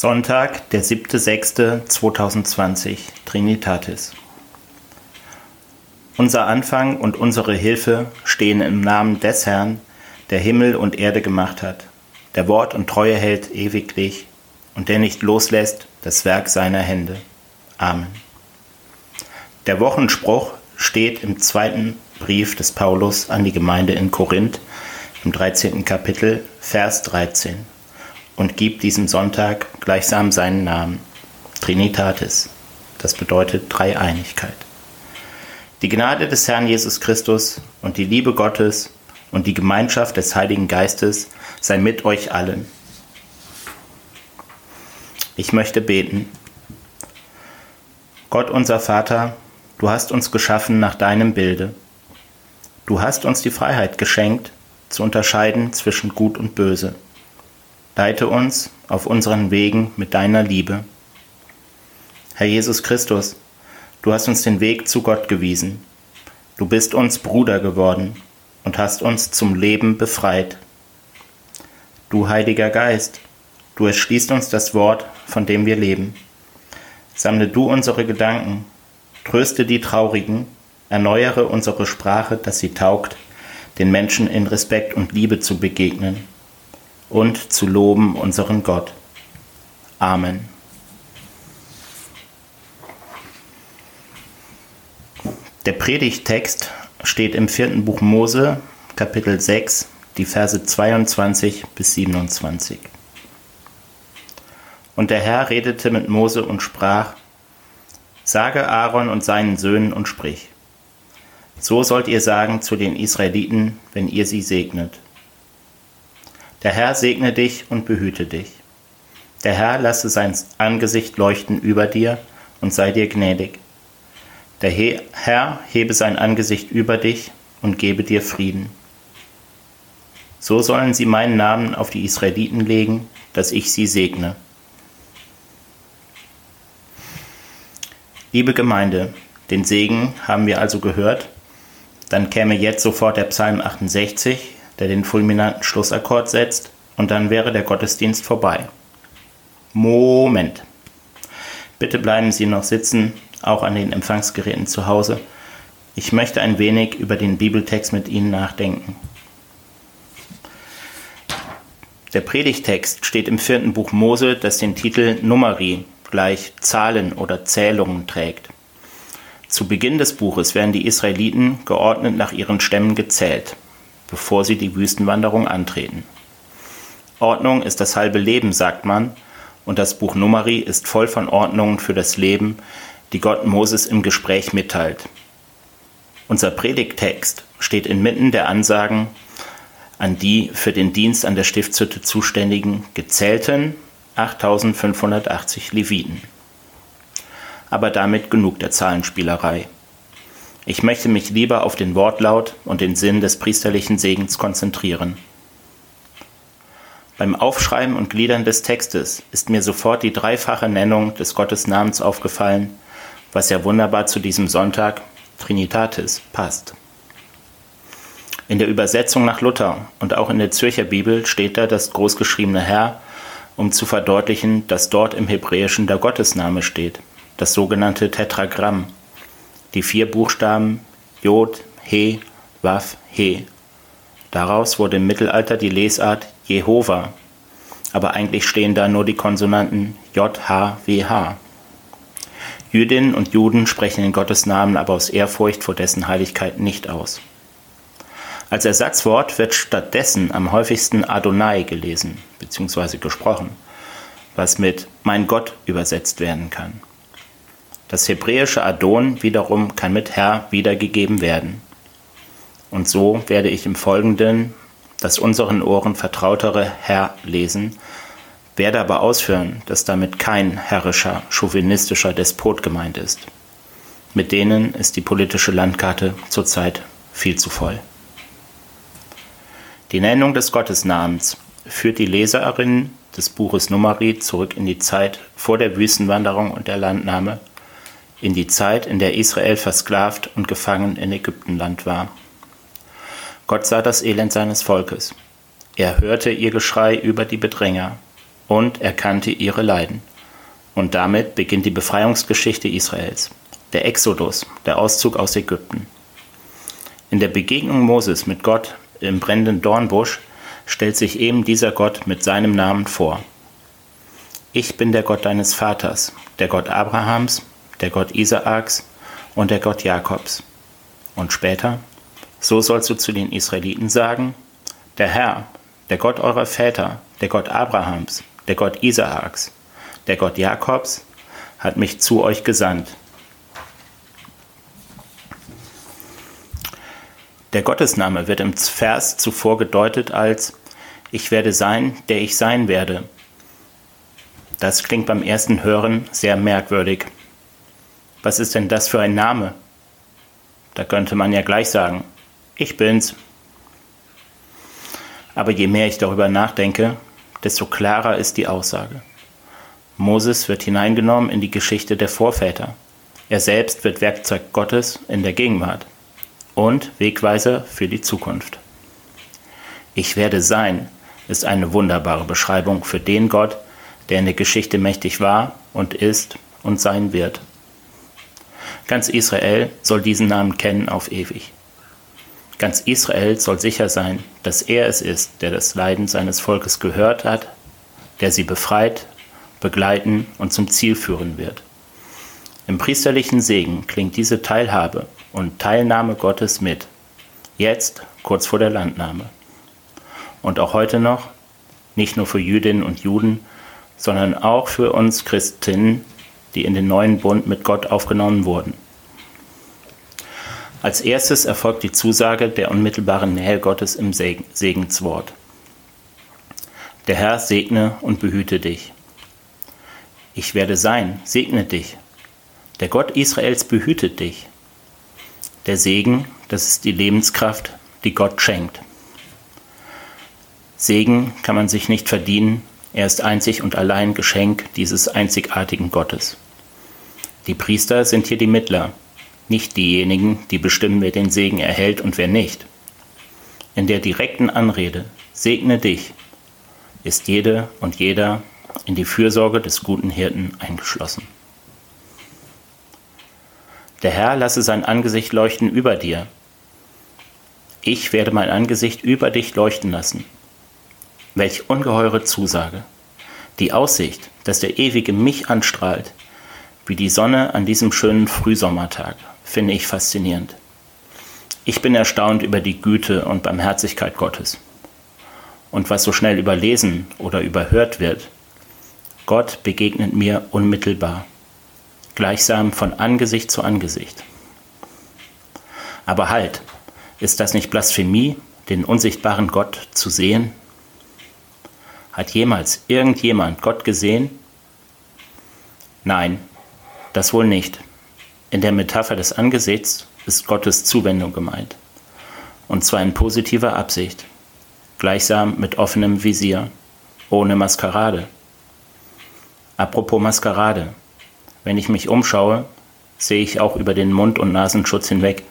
Sonntag, der 7.6.2020, Trinitatis. Unser Anfang und unsere Hilfe stehen im Namen des Herrn, der Himmel und Erde gemacht hat, der Wort und Treue hält ewiglich und der nicht loslässt das Werk seiner Hände. Amen. Der Wochenspruch steht im zweiten Brief des Paulus an die Gemeinde in Korinth im 13. Kapitel, Vers 13 und gibt diesem Sonntag gleichsam seinen Namen, Trinitatis. Das bedeutet Dreieinigkeit. Die Gnade des Herrn Jesus Christus und die Liebe Gottes und die Gemeinschaft des Heiligen Geistes sei mit euch allen. Ich möchte beten. Gott unser Vater, du hast uns geschaffen nach deinem Bilde. Du hast uns die Freiheit geschenkt, zu unterscheiden zwischen Gut und Böse. Leite uns auf unseren Wegen mit deiner Liebe. Herr Jesus Christus, du hast uns den Weg zu Gott gewiesen. Du bist uns Bruder geworden und hast uns zum Leben befreit. Du Heiliger Geist, du erschließt uns das Wort, von dem wir leben. Sammle du unsere Gedanken, tröste die Traurigen, erneuere unsere Sprache, dass sie taugt, den Menschen in Respekt und Liebe zu begegnen und zu loben unseren Gott. Amen. Der Predigttext steht im vierten Buch Mose, Kapitel 6, die Verse 22 bis 27. Und der Herr redete mit Mose und sprach, Sage Aaron und seinen Söhnen und sprich, so sollt ihr sagen zu den Israeliten, wenn ihr sie segnet. Der Herr segne dich und behüte dich. Der Herr lasse sein Angesicht leuchten über dir und sei dir gnädig. Der Herr hebe sein Angesicht über dich und gebe dir Frieden. So sollen sie meinen Namen auf die Israeliten legen, dass ich sie segne. Liebe Gemeinde, den Segen haben wir also gehört. Dann käme jetzt sofort der Psalm 68, der den fulminanten Schlussakkord setzt, und dann wäre der Gottesdienst vorbei. Moment. Bitte bleiben Sie noch sitzen, auch an den Empfangsgeräten zu Hause. Ich möchte ein wenig über den Bibeltext mit Ihnen nachdenken. Der Predigtext steht im vierten Buch Mose, das den Titel Numeri gleich Zahlen oder Zählungen trägt. Zu Beginn des Buches werden die Israeliten geordnet nach ihren Stämmen gezählt bevor sie die Wüstenwanderung antreten. Ordnung ist das halbe Leben, sagt man, und das Buch Numeri ist voll von Ordnungen für das Leben, die Gott Moses im Gespräch mitteilt. Unser Predigttext steht inmitten der Ansagen an die für den Dienst an der Stiftshütte zuständigen gezählten 8580 Leviten. Aber damit genug der Zahlenspielerei. Ich möchte mich lieber auf den Wortlaut und den Sinn des priesterlichen Segens konzentrieren. Beim Aufschreiben und Gliedern des Textes ist mir sofort die dreifache Nennung des Gottesnamens aufgefallen, was ja wunderbar zu diesem Sonntag Trinitatis passt. In der Übersetzung nach Luther und auch in der Zürcher Bibel steht da das großgeschriebene Herr, um zu verdeutlichen, dass dort im Hebräischen der Gottesname steht, das sogenannte Tetragramm die vier Buchstaben Jod, He, Waf, He. Daraus wurde im Mittelalter die Lesart Jehova, aber eigentlich stehen da nur die Konsonanten J, H, W, H. Jüdinnen und Juden sprechen den Gottesnamen aber aus Ehrfurcht vor dessen Heiligkeit nicht aus. Als Ersatzwort wird stattdessen am häufigsten Adonai gelesen bzw. gesprochen, was mit mein Gott übersetzt werden kann. Das hebräische Adon wiederum kann mit Herr wiedergegeben werden. Und so werde ich im Folgenden das unseren Ohren vertrautere Herr lesen, werde aber ausführen, dass damit kein herrischer, chauvinistischer Despot gemeint ist. Mit denen ist die politische Landkarte zurzeit viel zu voll. Die Nennung des Gottesnamens führt die Leserinnen des Buches Numeri zurück in die Zeit vor der Wüstenwanderung und der Landnahme in die Zeit, in der Israel versklavt und gefangen in Ägyptenland war. Gott sah das Elend seines Volkes. Er hörte ihr Geschrei über die Bedränger und erkannte ihre Leiden. Und damit beginnt die Befreiungsgeschichte Israels, der Exodus, der Auszug aus Ägypten. In der Begegnung Moses mit Gott im brennenden Dornbusch stellt sich eben dieser Gott mit seinem Namen vor. Ich bin der Gott deines Vaters, der Gott Abrahams, der Gott Isaaks und der Gott Jakobs. Und später, so sollst du zu den Israeliten sagen, der Herr, der Gott eurer Väter, der Gott Abrahams, der Gott Isaaks, der Gott Jakobs, hat mich zu euch gesandt. Der Gottesname wird im Vers zuvor gedeutet als Ich werde sein, der ich sein werde. Das klingt beim ersten Hören sehr merkwürdig. Was ist denn das für ein Name? Da könnte man ja gleich sagen, ich bin's. Aber je mehr ich darüber nachdenke, desto klarer ist die Aussage. Moses wird hineingenommen in die Geschichte der Vorväter. Er selbst wird Werkzeug Gottes in der Gegenwart und Wegweiser für die Zukunft. Ich werde sein ist eine wunderbare Beschreibung für den Gott, der in der Geschichte mächtig war und ist und sein wird. Ganz Israel soll diesen Namen kennen auf ewig. Ganz Israel soll sicher sein, dass er es ist, der das Leiden seines Volkes gehört hat, der sie befreit, begleiten und zum Ziel führen wird. Im priesterlichen Segen klingt diese Teilhabe und Teilnahme Gottes mit, jetzt kurz vor der Landnahme. Und auch heute noch, nicht nur für Jüdinnen und Juden, sondern auch für uns Christinnen, die in den neuen Bund mit Gott aufgenommen wurden. Als erstes erfolgt die Zusage der unmittelbaren Nähe Gottes im Segenswort. Der Herr segne und behüte dich. Ich werde sein, segne dich. Der Gott Israels behütet dich. Der Segen, das ist die Lebenskraft, die Gott schenkt. Segen kann man sich nicht verdienen, er ist einzig und allein Geschenk dieses einzigartigen Gottes. Die Priester sind hier die Mittler, nicht diejenigen, die bestimmen, wer den Segen erhält und wer nicht. In der direkten Anrede Segne dich ist jede und jeder in die Fürsorge des guten Hirten eingeschlossen. Der Herr lasse sein Angesicht leuchten über dir. Ich werde mein Angesicht über dich leuchten lassen Welch ungeheure Zusage. Die Aussicht, dass der Ewige mich anstrahlt, wie die Sonne an diesem schönen Frühsommertag, finde ich faszinierend. Ich bin erstaunt über die Güte und Barmherzigkeit Gottes. Und was so schnell überlesen oder überhört wird, Gott begegnet mir unmittelbar, gleichsam von Angesicht zu Angesicht. Aber halt, ist das nicht Blasphemie, den unsichtbaren Gott zu sehen? Hat jemals irgendjemand Gott gesehen? Nein, das wohl nicht. In der Metapher des Angesichts ist Gottes Zuwendung gemeint. Und zwar in positiver Absicht, gleichsam mit offenem Visier, ohne Maskerade. Apropos Maskerade. Wenn ich mich umschaue, sehe ich auch über den Mund- und Nasenschutz hinweg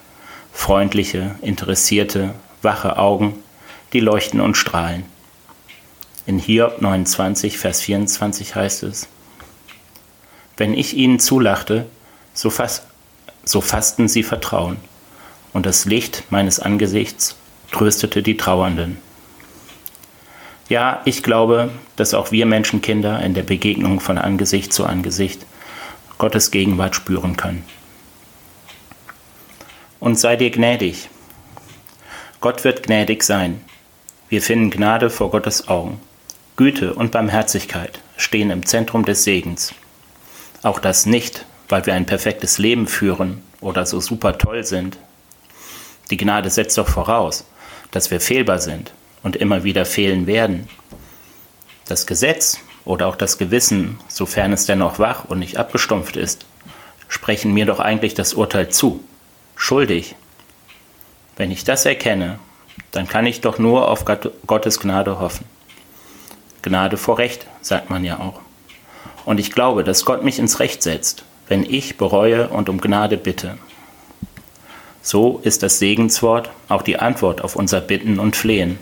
freundliche, interessierte, wache Augen, die leuchten und strahlen. In Hiob 29, Vers 24 heißt es, Wenn ich ihnen zulachte, so, fas so fassten sie Vertrauen, und das Licht meines Angesichts tröstete die Trauernden. Ja, ich glaube, dass auch wir Menschenkinder in der Begegnung von Angesicht zu Angesicht Gottes Gegenwart spüren können. Und sei dir gnädig. Gott wird gnädig sein. Wir finden Gnade vor Gottes Augen. Güte und Barmherzigkeit stehen im Zentrum des Segens. Auch das nicht, weil wir ein perfektes Leben führen oder so super toll sind. Die Gnade setzt doch voraus, dass wir fehlbar sind und immer wieder fehlen werden. Das Gesetz oder auch das Gewissen, sofern es dennoch wach und nicht abgestumpft ist, sprechen mir doch eigentlich das Urteil zu. Schuldig. Wenn ich das erkenne, dann kann ich doch nur auf Gottes Gnade hoffen. Gnade vor Recht, sagt man ja auch. Und ich glaube, dass Gott mich ins Recht setzt, wenn ich bereue und um Gnade bitte. So ist das Segenswort auch die Antwort auf unser Bitten und Flehen.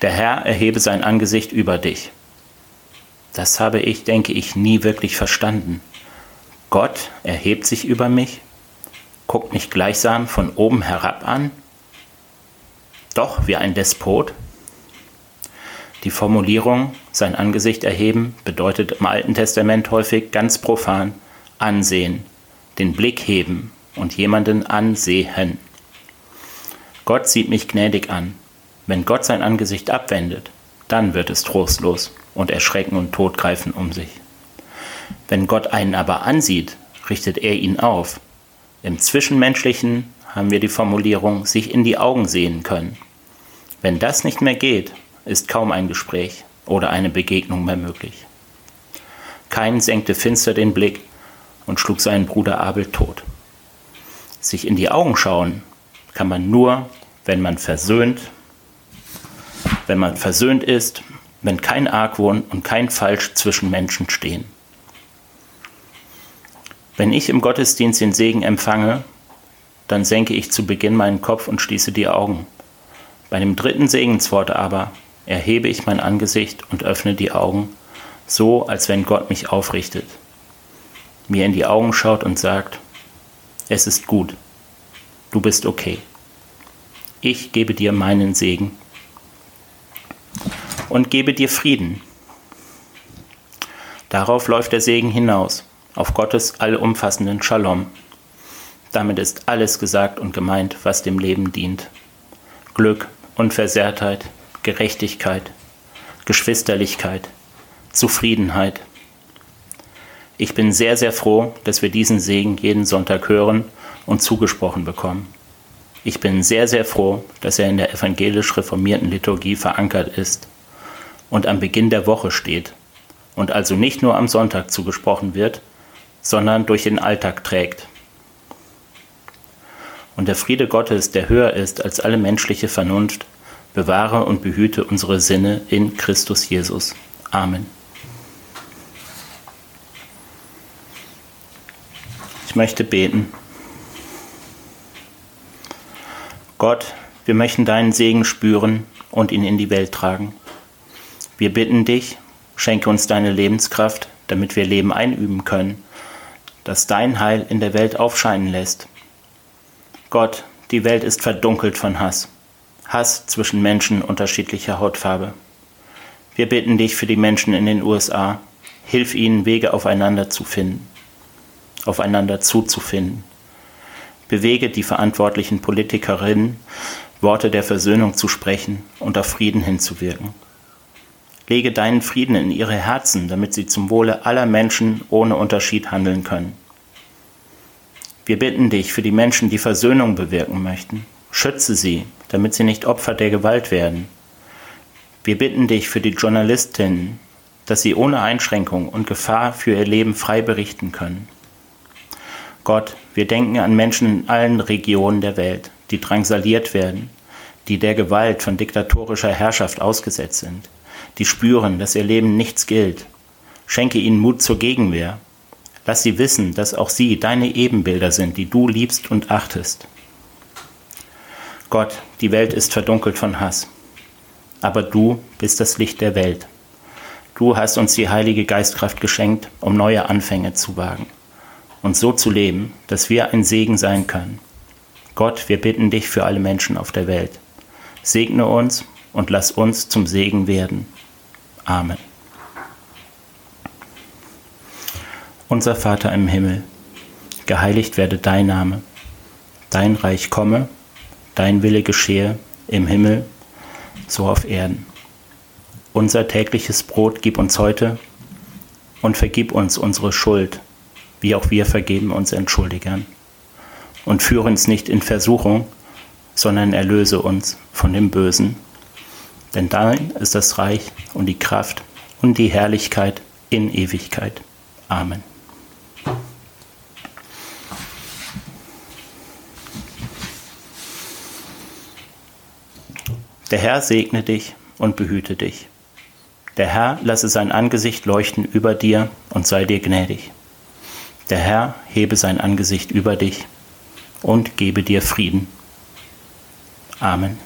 Der Herr erhebe sein Angesicht über dich. Das habe ich, denke ich, nie wirklich verstanden. Gott erhebt sich über mich, guckt mich gleichsam von oben herab an, doch wie ein Despot. Die Formulierung sein Angesicht erheben bedeutet im Alten Testament häufig ganz profan ansehen, den Blick heben und jemanden ansehen. Gott sieht mich gnädig an. Wenn Gott sein Angesicht abwendet, dann wird es trostlos und Erschrecken und Tod greifen um sich. Wenn Gott einen aber ansieht, richtet er ihn auf. Im Zwischenmenschlichen haben wir die Formulierung sich in die Augen sehen können. Wenn das nicht mehr geht, ist kaum ein Gespräch oder eine Begegnung mehr möglich. Kain senkte finster den Blick und schlug seinen Bruder Abel tot. Sich in die Augen schauen kann man nur, wenn man versöhnt, wenn man versöhnt ist, wenn kein Argwohn und kein Falsch zwischen Menschen stehen. Wenn ich im Gottesdienst den Segen empfange, dann senke ich zu Beginn meinen Kopf und schließe die Augen. Bei dem dritten Segenswort aber erhebe ich mein Angesicht und öffne die Augen, so als wenn Gott mich aufrichtet, mir in die Augen schaut und sagt, es ist gut, du bist okay. Ich gebe dir meinen Segen und gebe dir Frieden. Darauf läuft der Segen hinaus auf Gottes allumfassenden Shalom. Damit ist alles gesagt und gemeint, was dem Leben dient. Glück, Unversehrtheit, Gerechtigkeit, Geschwisterlichkeit, Zufriedenheit. Ich bin sehr, sehr froh, dass wir diesen Segen jeden Sonntag hören und zugesprochen bekommen. Ich bin sehr, sehr froh, dass er in der evangelisch reformierten Liturgie verankert ist und am Beginn der Woche steht und also nicht nur am Sonntag zugesprochen wird, sondern durch den Alltag trägt. Und der Friede Gottes, der höher ist als alle menschliche Vernunft, bewahre und behüte unsere Sinne in Christus Jesus. Amen. Ich möchte beten. Gott, wir möchten deinen Segen spüren und ihn in die Welt tragen. Wir bitten dich, schenke uns deine Lebenskraft, damit wir Leben einüben können das dein Heil in der Welt aufscheinen lässt. Gott, die Welt ist verdunkelt von Hass. Hass zwischen Menschen unterschiedlicher Hautfarbe. Wir bitten dich für die Menschen in den USA, hilf ihnen, Wege aufeinander zu finden, aufeinander zuzufinden. Bewege die verantwortlichen Politikerinnen, Worte der Versöhnung zu sprechen und auf Frieden hinzuwirken. Lege deinen Frieden in ihre Herzen, damit sie zum Wohle aller Menschen ohne Unterschied handeln können. Wir bitten dich für die Menschen, die Versöhnung bewirken möchten. Schütze sie, damit sie nicht Opfer der Gewalt werden. Wir bitten dich für die Journalistinnen, dass sie ohne Einschränkung und Gefahr für ihr Leben frei berichten können. Gott, wir denken an Menschen in allen Regionen der Welt, die drangsaliert werden, die der Gewalt von diktatorischer Herrschaft ausgesetzt sind die spüren, dass ihr Leben nichts gilt. Schenke ihnen Mut zur Gegenwehr. Lass sie wissen, dass auch sie deine Ebenbilder sind, die du liebst und achtest. Gott, die Welt ist verdunkelt von Hass. Aber du bist das Licht der Welt. Du hast uns die Heilige Geistkraft geschenkt, um neue Anfänge zu wagen und so zu leben, dass wir ein Segen sein können. Gott, wir bitten dich für alle Menschen auf der Welt. Segne uns und lass uns zum Segen werden. Amen. Unser Vater im Himmel, geheiligt werde dein Name, dein Reich komme, dein Wille geschehe im Himmel, so auf Erden. Unser tägliches Brot gib uns heute und vergib uns unsere Schuld, wie auch wir vergeben uns Entschuldigern. Und führe uns nicht in Versuchung, sondern erlöse uns von dem Bösen. Denn dein ist das Reich und die Kraft und die Herrlichkeit in Ewigkeit. Amen. Der Herr segne dich und behüte dich. Der Herr lasse sein Angesicht leuchten über dir und sei dir gnädig. Der Herr hebe sein Angesicht über dich und gebe dir Frieden. Amen.